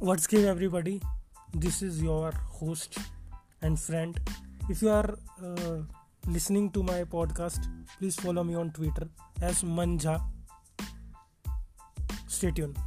What's good, everybody? This is your host and friend. If you are uh, listening to my podcast, please follow me on Twitter as Manjha. Stay tuned.